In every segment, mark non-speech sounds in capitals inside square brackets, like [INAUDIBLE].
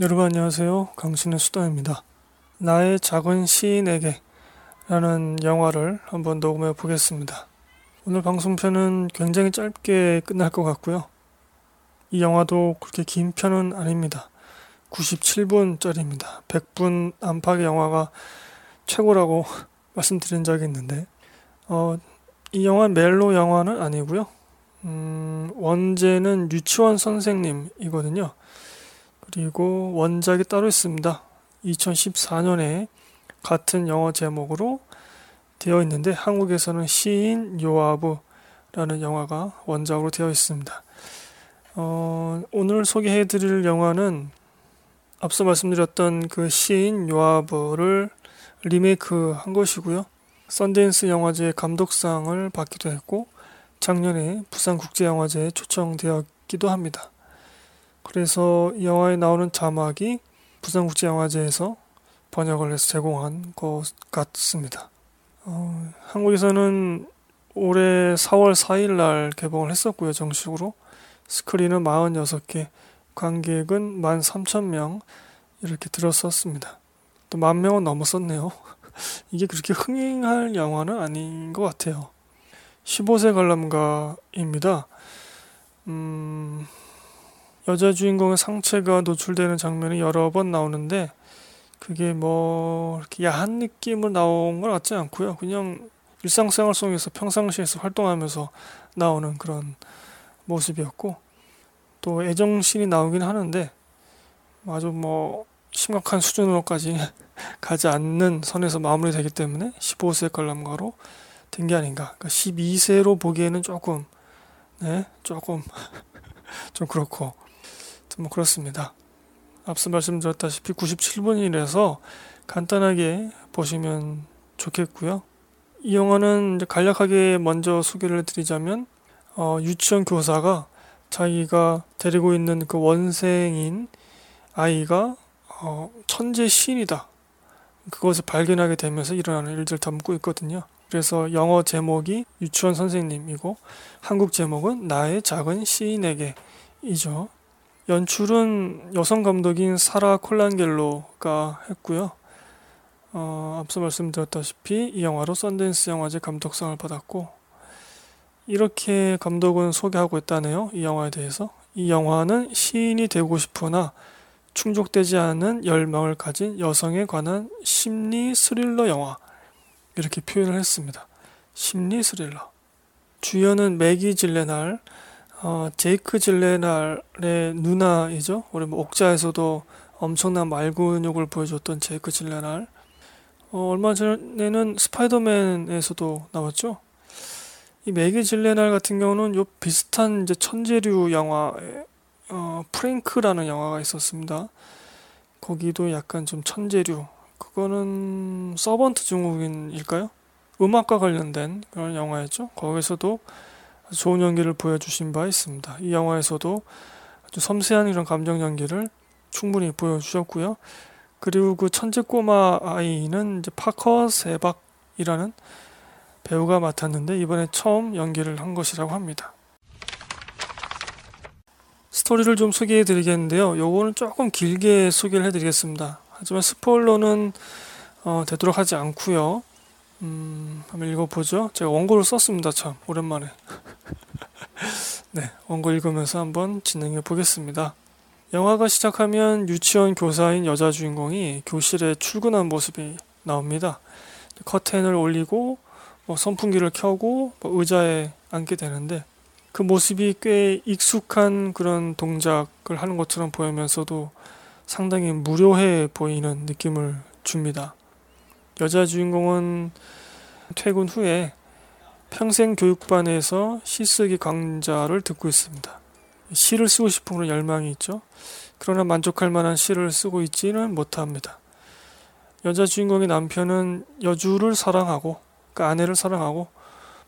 여러분 안녕하세요. 강신의 수다입니다. 나의 작은 시인에게 라는 영화를 한번 녹음해 보겠습니다. 오늘 방송편은 굉장히 짧게 끝날 것 같고요. 이 영화도 그렇게 긴 편은 아닙니다. 97분짜리입니다. 100분 안팎의 영화가 최고라고 [LAUGHS] 말씀드린 적이 있는데 어, 이 영화 멜로 영화는 아니고요. 음, 원제는 유치원 선생님이거든요. 그리고 원작이 따로 있습니다. 2014년에 같은 영어 제목으로 되어 있는데 한국에서는 시인 요아브라는 영화가 원작으로 되어 있습니다. 어, 오늘 소개해 드릴 영화는 앞서 말씀드렸던 그 시인 요아브를 리메이크 한 것이고요. 썬댄스 영화제 감독상을 받기도 했고 작년에 부산국제영화제에 초청되었기도 합니다. 그래서 이 영화에 나오는 자막이 부산국제영화제에서 번역을 해서 제공한 것 같습니다. 어, 한국에서는 올해 4월 4일 날 개봉을 했었고요, 정식으로. 스크린은 46개, 관객은 13,000명 이렇게 들었었습니다. 또 만 명은 넘었었네요. [LAUGHS] 이게 그렇게 흥행할 영화는 아닌 것 같아요. 15세 관람가입니다. 음, 여자 주인공의 상체가 노출되는 장면이 여러 번 나오는데 그게 뭐 이렇게 야한 느낌으로 나온 것 같지 않고요. 그냥 일상생활 속에서 평상시에서 활동하면서 나오는 그런 모습이었고 또 애정신이 나오긴 하는데 아주 뭐 심각한 수준으로까지 [LAUGHS] 가지 않는 선에서 마무리되기 때문에 15세 관람가로 된 게 아닌가. 그러니까 12세로 보기에는 조금 네 조금 [LAUGHS] 좀 그렇고 뭐 그렇습니다. 앞서 말씀드렸다시피 97분이라서 간단하게 보시면 좋겠고요. 이 영화는 간략하게 먼저 소개를 드리자면 어, 유치원 교사가 자기가 데리고 있는 그 원생인 아이가 어, 천재 시인이다. 그것을 발견하게 되면서 일어나는 일들 담고 있거든요. 그래서 영어 제목이 유치원 선생님이고 한국 제목은 나의 작은 시인에게이죠. 연출은 여성 감독인 사라 콜란겔로가 했고요. 어, 앞서 말씀드렸다시피 이 영화로 썬댄스 영화제 감독상을 받았고 이렇게 감독은 소개하고 있다네요. 이 영화에 대해서. 이 영화는 시인이 되고 싶으나 충족되지 않은 열망을 가진 여성에 관한 심리 스릴러 영화. 이렇게 표현을 했습니다. 심리 스릴러. 주연은 매기 질레날, 어, 제이크 질레날의 누나이죠. 우리 뭐 옥자에서도 엄청난 말근육을 보여줬던 제이크 질레날. 어, 얼마 전에는 스파이더맨에서도 나왔죠. 이 매기 질레날 같은 경우는 요 비슷한 이제 천재류 영화에 어, 프랭크라는 영화가 있었습니다. 거기도 약간 좀 천재류. 그거는 서번트 증후군일까요? 음악과 관련된 그런 영화였죠. 거기서도 좋은 연기를 보여주신 바 있습니다. 이 영화에서도 아주 섬세한 이런 감정 연기를 충분히 보여주셨고요. 그리고 그 천재 꼬마 아이는 이제 파커 세박이라는 배우가 맡았는데 이번에 처음 연기를 한 것이라고 합니다. 스토리를 좀 소개해 드리겠는데요. 요거는 조금 길게 소개를 해 드리겠습니다. 하지만 스포일러는 어, 되도록 하지 않고요. 음, 한번 읽어보죠. 제가 원고를 썼습니다. 참 오랜만에. [LAUGHS] 네, 원고 읽으면서 한번 진행해 보겠습니다. 영화가 시작하면 유치원 교사인 여자 주인공이 교실에 출근한 모습이 나옵니다. 커튼을 올리고 뭐 선풍기를 켜고 뭐 의자에 앉게 되는데 그 모습이 꽤 익숙한 그런 동작을 하는 것처럼 보이면서도 상당히 무료해 보이는 느낌을 줍니다. 여자 주인공은 퇴근 후에 평생 교육반에서 시쓰기 강좌를 듣고 있습니다. 시를 쓰고 싶은 그런 열망이 있죠. 그러나 만족할 만한 시를 쓰고 있지는 못합니다. 여자 주인공의 남편은 여주를 사랑하고 그 아내를 사랑하고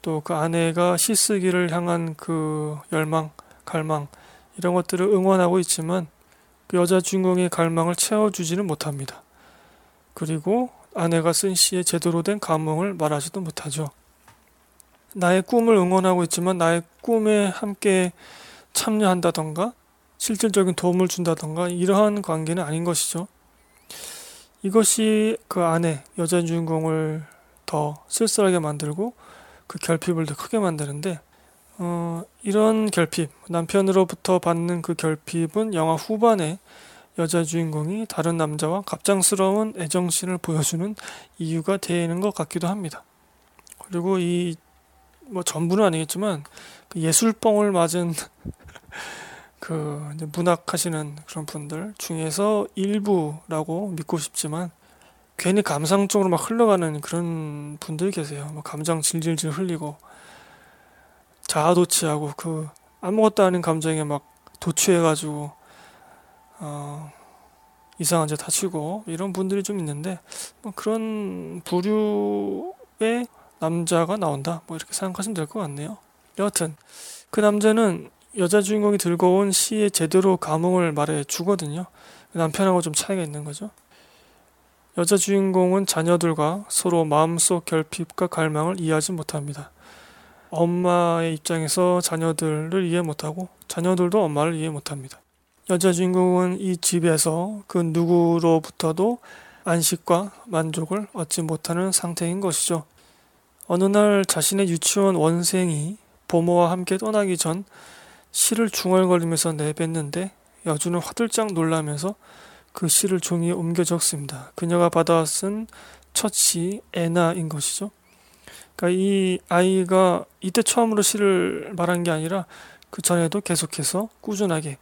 또 그 아내가 시 쓰기를 향한 그 열망, 갈망 이런 것들을 응원하고 있지만 그 여자 주인공의 갈망을 채워주지는 못합니다. 그리고 아내가 쓴 시에 제대로 된 감흥을 말하지도 못하죠. 나의 꿈을 응원하고 있지만 나의 꿈에 함께 참여한다던가 실질적인 도움을 준다던가 이러한 관계는 아닌 것이죠. 이것이 그 안에 여자 주인공을 더 쓸쓸하게 만들고 그 결핍을 더 크게 만드는데 어, 이런 결핍 남편으로부터 받는 그 결핍은 영화 후반에 여자 주인공이 다른 남자와 갑작스러운 애정신을 보여주는 이유가 되는 것 같기도 합니다. 그리고 이 뭐 전부는 아니겠지만 그 예술뻥을 맞은 [LAUGHS] 그 문학하시는 그런 분들 중에서 일부라고 믿고 싶지만 괜히 감상적으로 막 흘러가는 그런 분들이 계세요. 뭐 감정 질질질 흘리고 자아도취하고 그 아무것도 아닌 감정에 막 도취해가지고 어 이상한 짓 하시고 이런 분들이 좀 있는데 뭐 그런 부류의 남자가 나온다 뭐 이렇게 생각하시면 될 것 같네요. 여하튼 그 남자는 여자 주인공이 들고 온 시에 제대로 감흥을 말해 주거든요. 남편하고 좀 차이가 있는 거죠. 여자 주인공은 자녀들과 서로 마음속 결핍과 갈망을 이해하지 못합니다. 엄마의 입장에서 자녀들을 이해 못하고 자녀들도 엄마를 이해 못합니다. 여자 주인공은 이 집에서 그 누구로부터도 안식과 만족을 얻지 못하는 상태인 것이죠. 어느 날 자신의 유치원 원생이 보모와 함께 떠나기 전 시를 중얼거리면서 내뱉는데 여주는 화들짝 놀라면서 그 시를 종이에 옮겨 적습니다. 그녀가 받아 쓴 첫 시 에나인 것이죠. 그러니까 이 아이가 이때 처음으로 시를 말한 게 아니라 그 전에도 계속해서 꾸준하게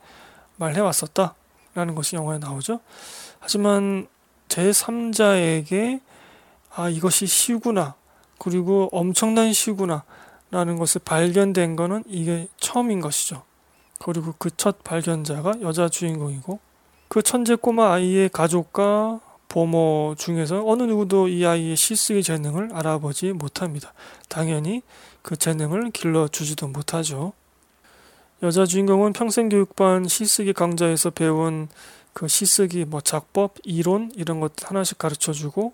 말해왔었다 라는 것이 영화에 나오죠. 하지만 제3자에게 아 이것이 시구나 그리고 엄청난 시구나 라는 것을 발견된 것은 이게 처음인 것이죠. 그리고 그 첫 발견자가 여자 주인공이고 그 천재 꼬마 아이의 가족과 보모 중에서 어느 누구도 이 아이의 시쓰기 재능을 알아보지 못합니다. 당연히 그 재능을 길러주지도 못하죠. 여자 주인공은 평생 교육반 시쓰기 강좌에서 배운 그 시쓰기 뭐 작법, 이론 이런 것 하나씩 가르쳐 주고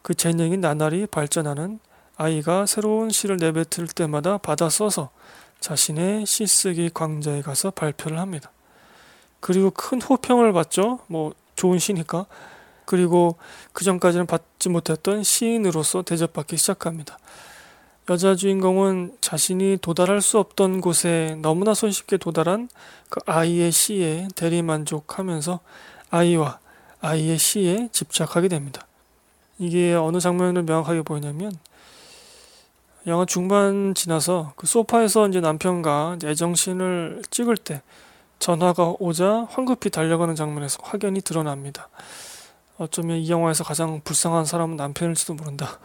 그 재능이 나날이 발전하는 아이가 새로운 시를 내뱉을 때마다 받아 써서 자신의 시쓰기 강좌에 가서 발표를 합니다. 그리고 큰 호평을 받죠. 뭐 좋은 시니까. 그리고 그 전까지는 받지 못했던 시인으로서 대접받기 시작합니다. 여자 주인공은 자신이 도달할 수 없던 곳에 너무나 손쉽게 도달한 그 아이의 시에 대리만족하면서 아이와 아이의 시에 집착하게 됩니다. 이게 어느 장면을 명확하게 보이냐면 영화 중반 지나서 그 소파에서 이제 남편과 애정신을 찍을 때 전화가 오자 황급히 달려가는 장면에서 확연히 드러납니다. 어쩌면 이 영화에서 가장 불쌍한 사람은 남편일지도 모른다.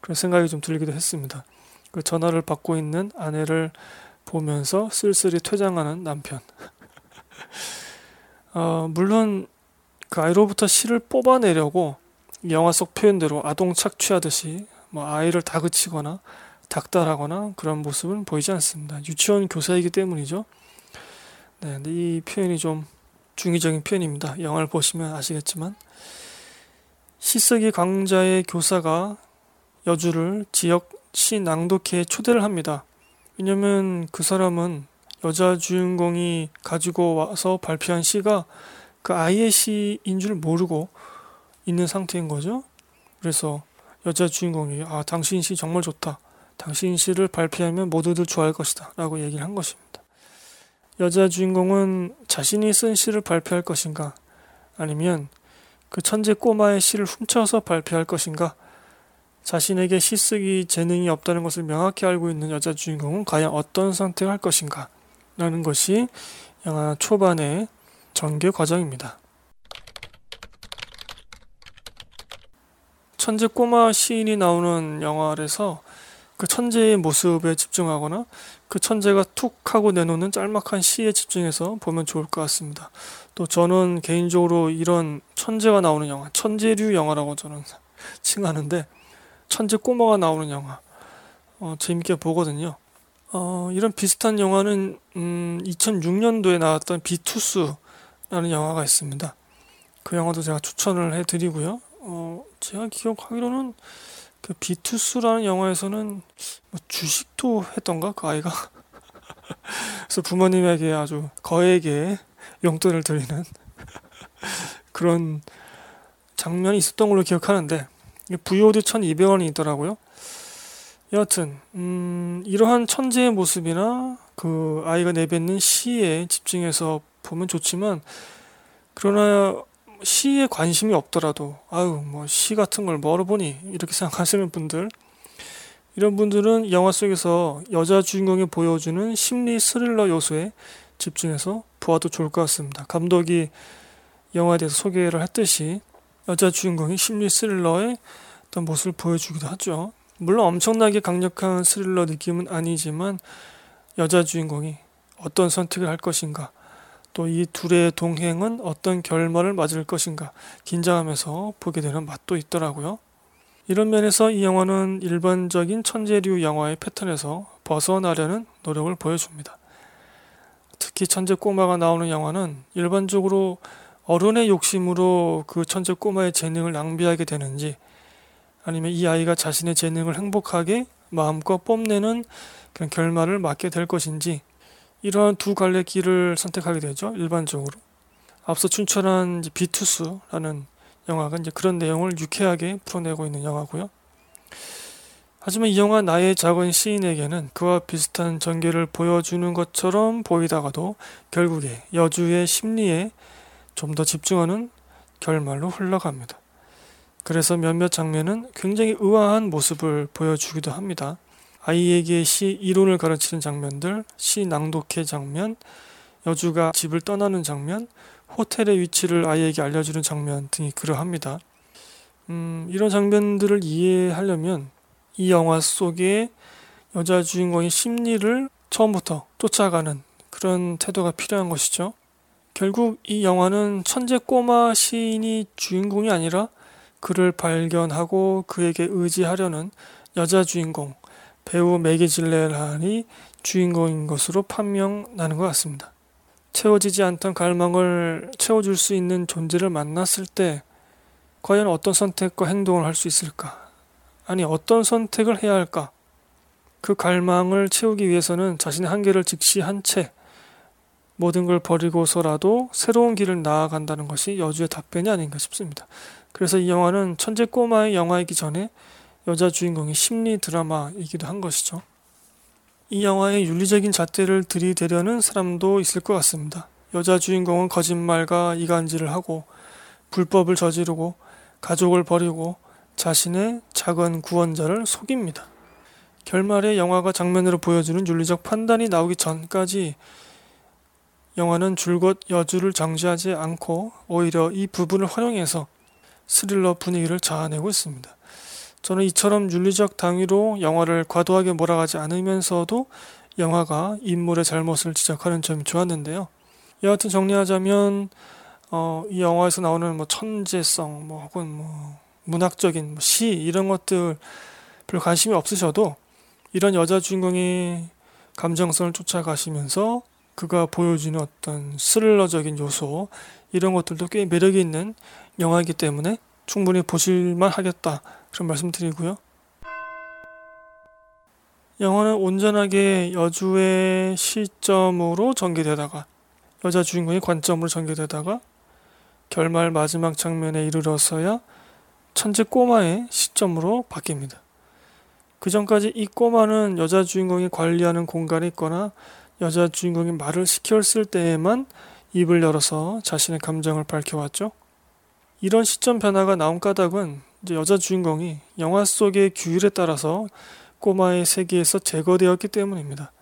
그런 생각이 좀 들기도 했습니다. 그 전화를 받고 있는 아내를 보면서 쓸쓸히 퇴장하는 남편. [LAUGHS] 어, 물론 그 아이로부터 씨를 뽑아내려고 영화 속 표현대로 아동 착취하듯이 뭐 아이를 다그치거나 닥달하거나 그런 모습은 보이지 않습니다. 유치원 교사이기 때문이죠. 네, 근데 이 표현이 좀 중의적인 표현입니다. 영화를 보시면 아시겠지만 시쓰기 강좌의 교사가 여주를 지역 시 낭독회에 초대를 합니다. 왜냐면 그 사람은 여자 주인공이 가지고 와서 발표한 시가 그 아이의 시인 줄 모르고 있는 상태인 거죠. 그래서 여자 주인공이 아 당신 시 정말 좋다. 당신 시를 발표하면 모두들 좋아할 것이다. 라고 얘기를 한 것입니다. 여자 주인공은 자신이 쓴 시를 발표할 것인가 아니면 그 천재 꼬마의 시를 훔쳐서 발표할 것인가 자신에게 시쓰기 재능이 없다는 것을 명확히 알고 있는 여자 주인공은 과연 어떤 선택을 할 것인가 라는 것이 영화 초반의 전개 과정입니다. 천재 꼬마 시인이 나오는 영화에서 그 천재의 모습에 집중하거나 그 천재가 툭 하고 내놓는 짤막한 시에 집중해서 보면 좋을 것 같습니다. 또 저는 개인적으로 이런 천재가 나오는 영화, 천재류 영화라고 저는 [LAUGHS] 칭하는데 천재 꼬마가 나오는 영화 어, 재밌게 보거든요. 어, 이런 비슷한 영화는 음, 2006년도에 나왔던 비투스라는 영화가 있습니다. 그 영화도 제가 추천을 해드리고요. 어, 제가 기억하기로는 그 비투스라는 영화에서는 뭐 주식도 했던가 그 아이가 [LAUGHS] 그래서 부모님에게 아주 거액의 용돈을 드리는 [LAUGHS] 그런 장면이 있었던 걸로 기억하는데 VOD 1200원이 있더라고요. 여하튼 음, 이러한 천재의 모습이나 그 아이가 내뱉는 시에 집중해서 보면 좋지만 그러나 시에 관심이 없더라도 아유 뭐 시 같은 걸 뭐로 보니 이렇게 생각하시는 분들 이런 분들은 영화 속에서 여자 주인공이 보여주는 심리 스릴러 요소에 집중해서 보아도 좋을 것 같습니다. 감독이 영화에 대해서 소개를 했듯이 여자 주인공이 심리 스릴러의 어떤 모습을 보여주기도 하죠. 물론 엄청나게 강력한 스릴러 느낌은 아니지만 여자 주인공이 어떤 선택을 할 것인가 또 이 둘의 동행은 어떤 결말을 맞을 것인가 긴장하면서 보게 되는 맛도 있더라고요. 이런 면에서 이 영화는 일반적인 천재류 영화의 패턴에서 벗어나려는 노력을 보여줍니다. 특히 천재 꼬마가 나오는 영화는 일반적으로 어른의 욕심으로 그 천재 꼬마의 재능을 낭비하게 되는지 아니면 이 아이가 자신의 재능을 행복하게 마음껏 뽐내는 그런 결말을 맞게 될 것인지 이러한 두 갈래 길을 선택하게 되죠 일반적으로 앞서 춘천한 비투스라는 영화가 이제 그런 내용을 유쾌하게 풀어내고 있는 영화고요. 하지만 이 영화 나의 작은 시인에게는 그와 비슷한 전개를 보여주는 것처럼 보이다가도 결국에 여주의 심리에 좀 더 집중하는 결말로 흘러갑니다. 그래서 몇몇 장면은 굉장히 의아한 모습을 보여주기도 합니다. 아이에게 시 이론을 가르치는 장면들, 시 낭독회 장면, 여주가 집을 떠나는 장면, 호텔의 위치를 아이에게 알려주는 장면 등이 그러합니다. 음, 이런 장면들을 이해하려면 이 영화 속에 여자 주인공의 심리를 처음부터 쫓아가는 그런 태도가 필요한 것이죠. 결국 이 영화는 천재 꼬마 시인이 주인공이 아니라 그를 발견하고 그에게 의지하려는 여자 주인공, 배우 매기 질레란이 주인공인 것으로 판명나는 것 같습니다. 채워지지 않던 갈망을 채워줄 수 있는 존재를 만났을 때 과연 어떤 선택과 행동을 할 수 있을까? 아니, 어떤 선택을 해야 할까? 그 갈망을 채우기 위해서는 자신의 한계를 직시한 채 모든 걸 버리고서라도 새로운 길을 나아간다는 것이 여주의 답변이 아닌가 싶습니다. 그래서 이 영화는 천재 꼬마의 영화이기 전에 여자 주인공의 심리 드라마이기도 한 것이죠. 이 영화의 윤리적인 잣대를 들이대려는 사람도 있을 것 같습니다. 여자 주인공은 거짓말과 이간질을 하고 불법을 저지르고 가족을 버리고 자신의 작은 구원자를 속입니다. 결말에 영화가 장면으로 보여주는 윤리적 판단이 나오기 전까지 영화는 줄곧 여주를 정지하지 않고 오히려 이 부분을 활용해서 스릴러 분위기를 자아내고 있습니다. 저는 이처럼 윤리적 당위로 영화를 과도하게 몰아가지 않으면서도 영화가 인물의 잘못을 지적하는 점이 좋았는데요. 여하튼 정리하자면 어, 이 영화에서 나오는 뭐 천재성, 뭐 혹은 뭐 문학적인 뭐시 이런 것들 별 관심이 없으셔도 이런 여자 주인공이 감정성을 쫓아가시면서 그가 보여주는 어떤 스릴러적인 요소 이런 것들도 꽤 매력이 있는 영화이기 때문에 충분히 보실만 하겠다 그런 말씀드리고요. 영화는 온전하게 여주의 시점으로 전개되다가 여자 주인공의 관점으로 전개되다가 결말 마지막 장면에 이르러서야 천재 꼬마의 시점으로 바뀝니다. 그 전까지 이 꼬마는 여자 주인공이 관리하는 공간에 있거나 여자 주인공이 말을 시켰을 때에만 입을 열어서 자신의 감정을 밝혀왔죠. 이런 시점 변화가 나온 까닭은 여자 주인공이 영화 속의 규율에 따라서 꼬마의 세계에서 제거되었기 때문입니다.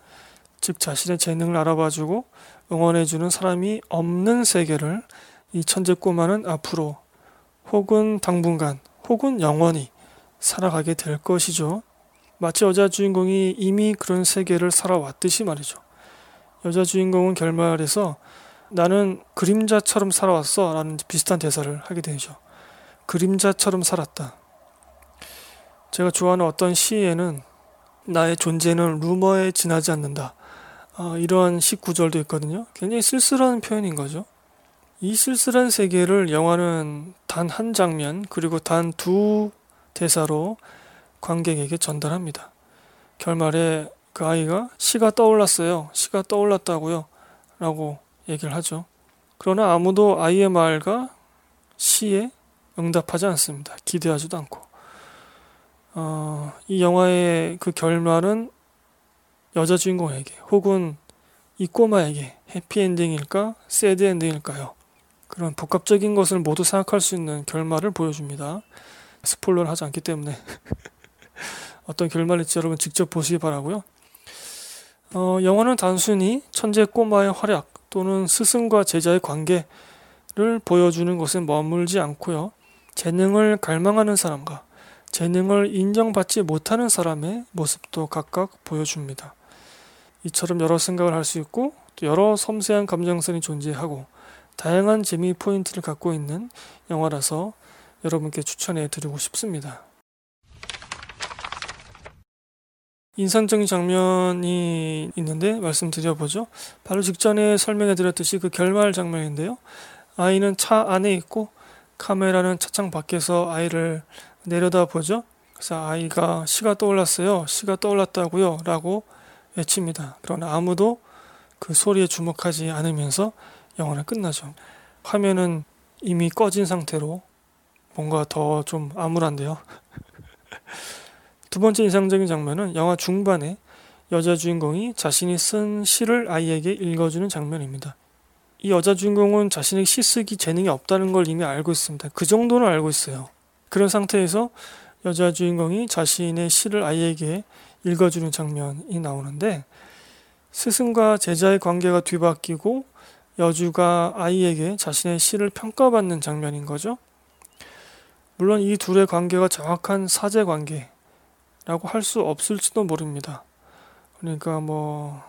즉 자신의 재능을 알아봐주고 응원해주는 사람이 없는 세계를 이 천재 꼬마는 앞으로 혹은 당분간 혹은 영원히 살아가게 될 것이죠. 마치 여자 주인공이 이미 그런 세계를 살아왔듯이 말이죠. 여자 주인공은 결말에서 나는 그림자처럼 살아왔어 라는 비슷한 대사를 하게 되죠. 그림자처럼 살았다. 제가 좋아하는 어떤 시에는 나의 존재는 루머에 지나지 않는다. 어, 이러한 시 구절도 있거든요. 굉장히 쓸쓸한 표현인 거죠. 이 쓸쓸한 세계를 영화는 단 한 장면 그리고 단 두 대사로 관객에게 전달합니다. 결말에 그 아이가 시가 떠올랐어요. 시가 떠올랐다고요. 라고 얘기를 하죠. 그러나 아무도 아이의 말과 시에 응답하지 않습니다. 기대하지도 않고. 어, 이 영화의 그 결말은 여자 주인공에게 혹은 이 꼬마에게 해피엔딩일까 새드엔딩일까요? 그런 복합적인 것을 모두 생각할 수 있는 결말을 보여줍니다. 스포일러를 하지 않기 때문에 [LAUGHS] 어떤 결말일지 여러분 직접 보시기 바라고요. 어, 영화는 단순히 천재 꼬마의 활약 또는 스승과 제자의 관계를 보여주는 것에 머물지 않고요. 재능을 갈망하는 사람과 재능을 인정받지 못하는 사람의 모습도 각각 보여줍니다. 이처럼 여러 생각을 할 수 있고 또 여러 섬세한 감정선이 존재하고 다양한 재미 포인트를 갖고 있는 영화라서 여러분께 추천해 드리고 싶습니다. 인상적인 장면이 있는데 말씀드려보죠. 바로 직전에 설명해 드렸듯이 그 결말 장면인데요. 아이는 차 안에 있고 카메라는 차창 밖에서 아이를 내려다 보죠. 그래서 아이가 시가 떠올랐어요. 시가 떠올랐다고요. 라고 외칩니다. 그러나 아무도 그 소리에 주목하지 않으면서 영화는 끝나죠. 화면은 이미 꺼진 상태로 뭔가 더 좀 암울한데요. 두 번째 인상적인 장면은 영화 중반에 여자 주인공이 자신이 쓴 시를 아이에게 읽어주는 장면입니다. 이 여자 주인공은 자신의 시 쓰기 재능이 없다는 걸 이미 알고 있습니다. 그 정도는 알고 있어요. 그런 상태에서 여자 주인공이 자신의 시를 아이에게 읽어주는 장면이 나오는데 스승과 제자의 관계가 뒤바뀌고 여주가 아이에게 자신의 시를 평가받는 장면인 거죠. 물론 이 둘의 관계가 정확한 사제 관계 라고 할 수 없을지도 모릅니다. 그러니까 뭐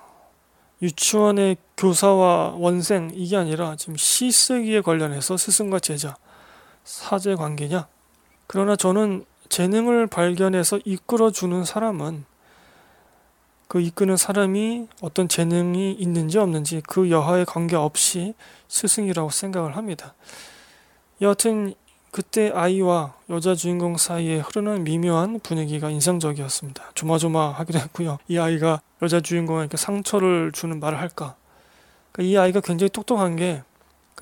유치원의 교사와 원생 이게 아니라 지금 시 쓰기에 관련해서 스승과 제자 사제 관계냐? 그러나 저는 재능을 발견해서 이끌어주는 사람은 그 이끄는 사람이 어떤 재능이 있는지 없는지 그 여하에 관계없이 스승이라고 생각을 합니다. 여하튼 그때 아이와 여자 주인공 사이에 흐르는 미묘한 분위기가 인상적이었습니다. 조마조마하기도 했고요. 이 아이가 여자 주인공에게 상처를 주는 말을 할까? 그러니까 이 아이가 굉장히 똑똑한 게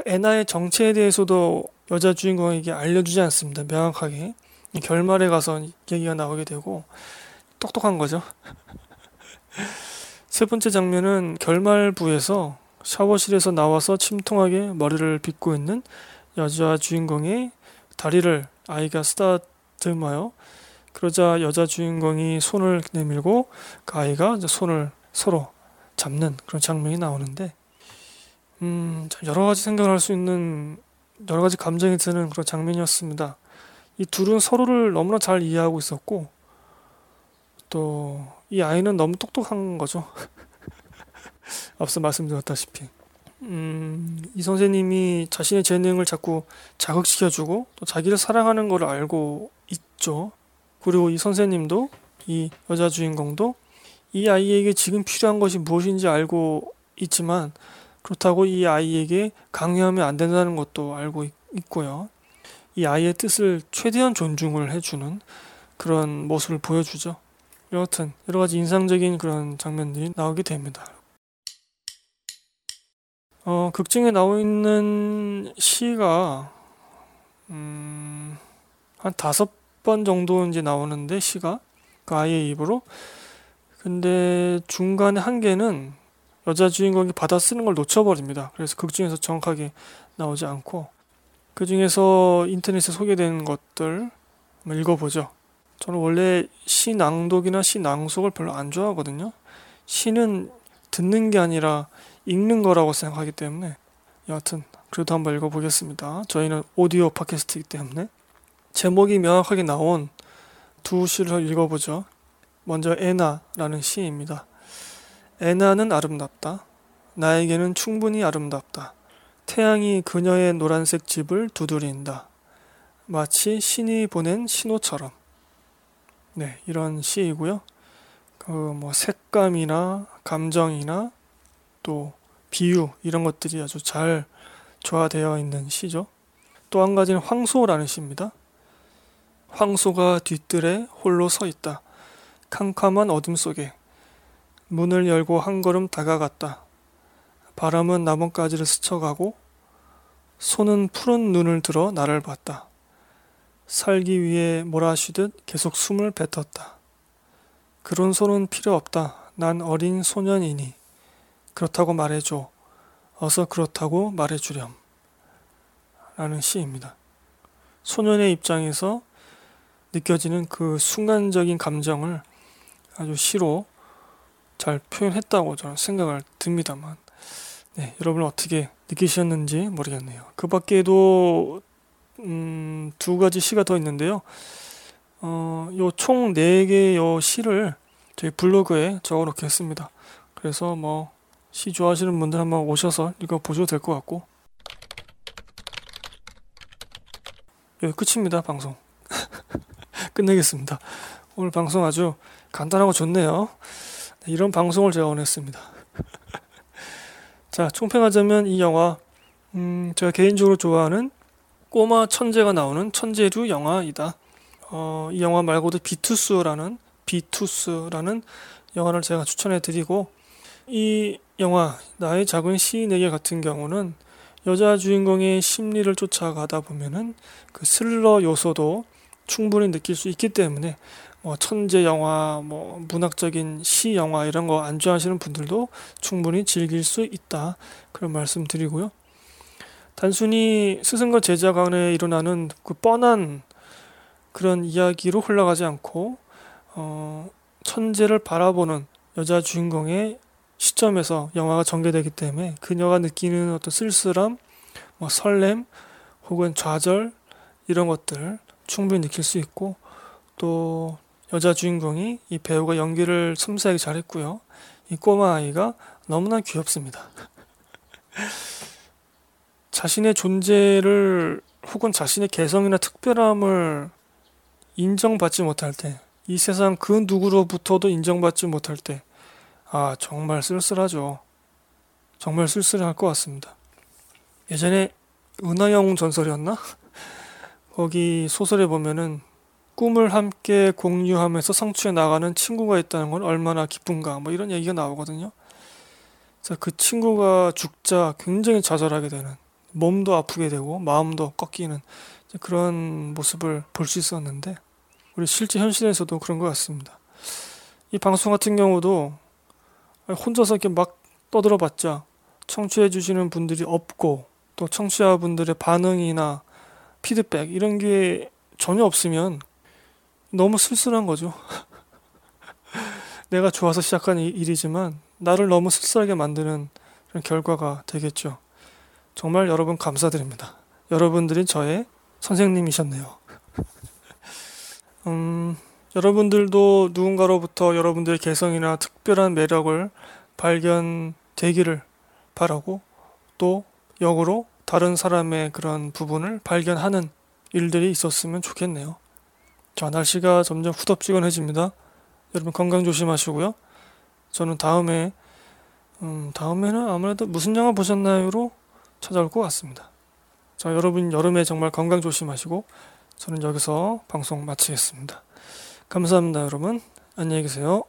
애나의 정체에 대해서도 여자 주인공에게 알려주지 않습니다. 명확하게 결말에 가서 얘기가 나오게 되고 똑똑한 거죠. [LAUGHS] 세 번째 장면은 결말부에서 샤워실에서 나와서 침통하게 머리를 빗고 있는 여자 주인공의 다리를 아이가 쓰다듬어요. 그러자 여자 주인공이 손을 내밀고 그 아이가 손을 서로 잡는 그런 장면이 나오는데, 음, 여러 가지 생각을 할 수 있는 여러 가지 감정이 드는 그런 장면이었습니다. 이 둘은 서로를 너무나 잘 이해하고 있었고, 또 이 아이는 너무 똑똑한 거죠. [LAUGHS] 앞서 말씀드렸다시피. 음, 이 선생님이 자신의 재능을 자꾸 자극시켜주고 또 자기를 사랑하는 걸 알고 있죠. 그리고 이 선생님도 이 여자 주인공도 이 아이에게 지금 필요한 것이 무엇인지 알고 있지만 그렇다고 이 아이에게 강요하면 안 된다는 것도 알고 있고요. 이 아이의 뜻을 최대한 존중을 해주는 그런 모습을 보여주죠. 여하튼 여러 가지 인상적인 그런 장면들이 나오게 됩니다. 어, 극중에 나오 있는 시가 음, 한 다섯 번 정도 이제 나오는데 시가 그 아이의 입으로 근데 중간에 한 개는 여자 주인공이 받아 쓰는 걸 놓쳐버립니다. 그래서 극중에서 정확하게 나오지 않고 그 중에서 인터넷에 소개된 것들 한번 읽어보죠. 저는 원래 시 낭독이나 시 낭송을 별로 안 좋아하거든요. 시는 듣는 게 아니라 읽는 거라고 생각하기 때문에 여하튼 그래도 한번 읽어보겠습니다. 저희는 오디오 팟캐스트이기 때문에 제목이 명확하게 나온 두 시를 읽어보죠. 먼저 에나라는 시입니다. 에나는 아름답다. 나에게는 충분히 아름답다. 태양이 그녀의 노란색 집을 두드린다. 마치 신이 보낸 신호처럼. 네, 이런 시이고요. 그 뭐 색감이나 감정이나 또 비유 이런 것들이 아주 잘 조화되어 있는 시죠. 또 한 가지는 황소라는 시입니다. 황소가 뒤뜰에 홀로 서 있다. 캄캄한 어둠 속에 문을 열고 한 걸음 다가갔다. 바람은 나뭇가지를 스쳐가고 손은 푸른 눈을 들어 나를 봤다. 살기 위해 몰아쉬듯 계속 숨을 뱉었다. 그런 손은 필요 없다. 난 어린 소년이니. 그렇다고 말해줘. 어서 그렇다고 말해주렴. 라는 시입니다. 소년의 입장에서 느껴지는 그 순간적인 감정을 아주 시로 잘 표현했다고 저는 생각을 듭니다만, 네, 여러분 어떻게 느끼셨는지 모르겠네요. 그 밖에도, 음, 두 가지 시가 더 있는데요. 어, 요총 4개의 요 시를 저희 블로그에 적어 놓겠습니다. 그래서 뭐, 시 좋아하시는 분들 한번 오셔서 읽어보셔도 될 것 같고. 여기 끝입니다, 방송. [LAUGHS] 끝내겠습니다. 오늘 방송 아주 간단하고 좋네요. 네, 이런 방송을 제가 원했습니다. [LAUGHS] 자, 총평하자면 이 영화, 음, 제가 개인적으로 좋아하는 꼬마 천재가 나오는 천재류 영화이다. 어, 이 영화 말고도 비투스라는 비투스라는 영화를 제가 추천해 드리고 이 영화 나의 작은 시인에게 같은 경우는 여자 주인공의 심리를 쫓아가다 보면은 그 스릴러 요소도 충분히 느낄 수 있기 때문에 뭐 천재 영화, 뭐 문학적인 시 영화 이런 거 안 좋아하시는 분들도 충분히 즐길 수 있다 그런 말씀 드리고요. 단순히 스승과 제자 간에 일어나는 그 뻔한 그런 이야기로 흘러가지 않고 어, 천재를 바라보는 여자 주인공의 시점에서 영화가 전개되기 때문에 그녀가 느끼는 어떤 쓸쓸함, 뭐 설렘, 혹은 좌절 이런 것들 충분히 느낄 수 있고 또 여자 주인공이 이 배우가 연기를 섬세하게 잘했고요. 이 꼬마 아이가 너무나 귀엽습니다. [LAUGHS] 자신의 존재를 혹은 자신의 개성이나 특별함을 인정받지 못할 때, 이 세상 그 누구로부터도 인정받지 못할 때, 아, 정말 쓸쓸하죠. 정말 쓸쓸할 것 같습니다. 예전에 은하영 전설이었나? [LAUGHS] 거기 소설에 보면은 꿈을 함께 공유하면서 성취해 나가는 친구가 있다는 건 얼마나 기쁜가 뭐 이런 얘기가 나오거든요. 그 친구가 죽자 굉장히 좌절하게 되는 몸도 아프게 되고 마음도 꺾이는 그런 모습을 볼 수 있었는데 우리 실제 현실에서도 그런 것 같습니다. 이 방송 같은 경우도 혼자서 이렇게 막 떠들어봤자 청취해 주시는 분들이 없고 또 청취자분들의 반응이나 피드백 이런 게 전혀 없으면 너무 쓸쓸한 거죠. [LAUGHS] 내가 좋아서 시작한 일이지만 나를 너무 쓸쓸하게 만드는 그런 결과가 되겠죠. 정말 여러분 감사드립니다. 여러분들이 저의 선생님이셨네요. [LAUGHS] 음, 여러분들도 누군가로부터 여러분들의 개성이나 특별한 매력을 발견되기를 바라고 또 역으로 다른 사람의 그런 부분을 발견하는 일들이 있었으면 좋겠네요. 자, 날씨가 점점 후덥지근해집니다. 여러분 건강 조심하시고요. 저는 다음에 음, 다음에는 아무래도 무슨 영화 보셨나요로 찾아올 것 같습니다. 자, 여러분 여름에 정말 건강 조심하시고 저는 여기서 방송 마치겠습니다. 감사합니다, 여러분. 안녕히 계세요.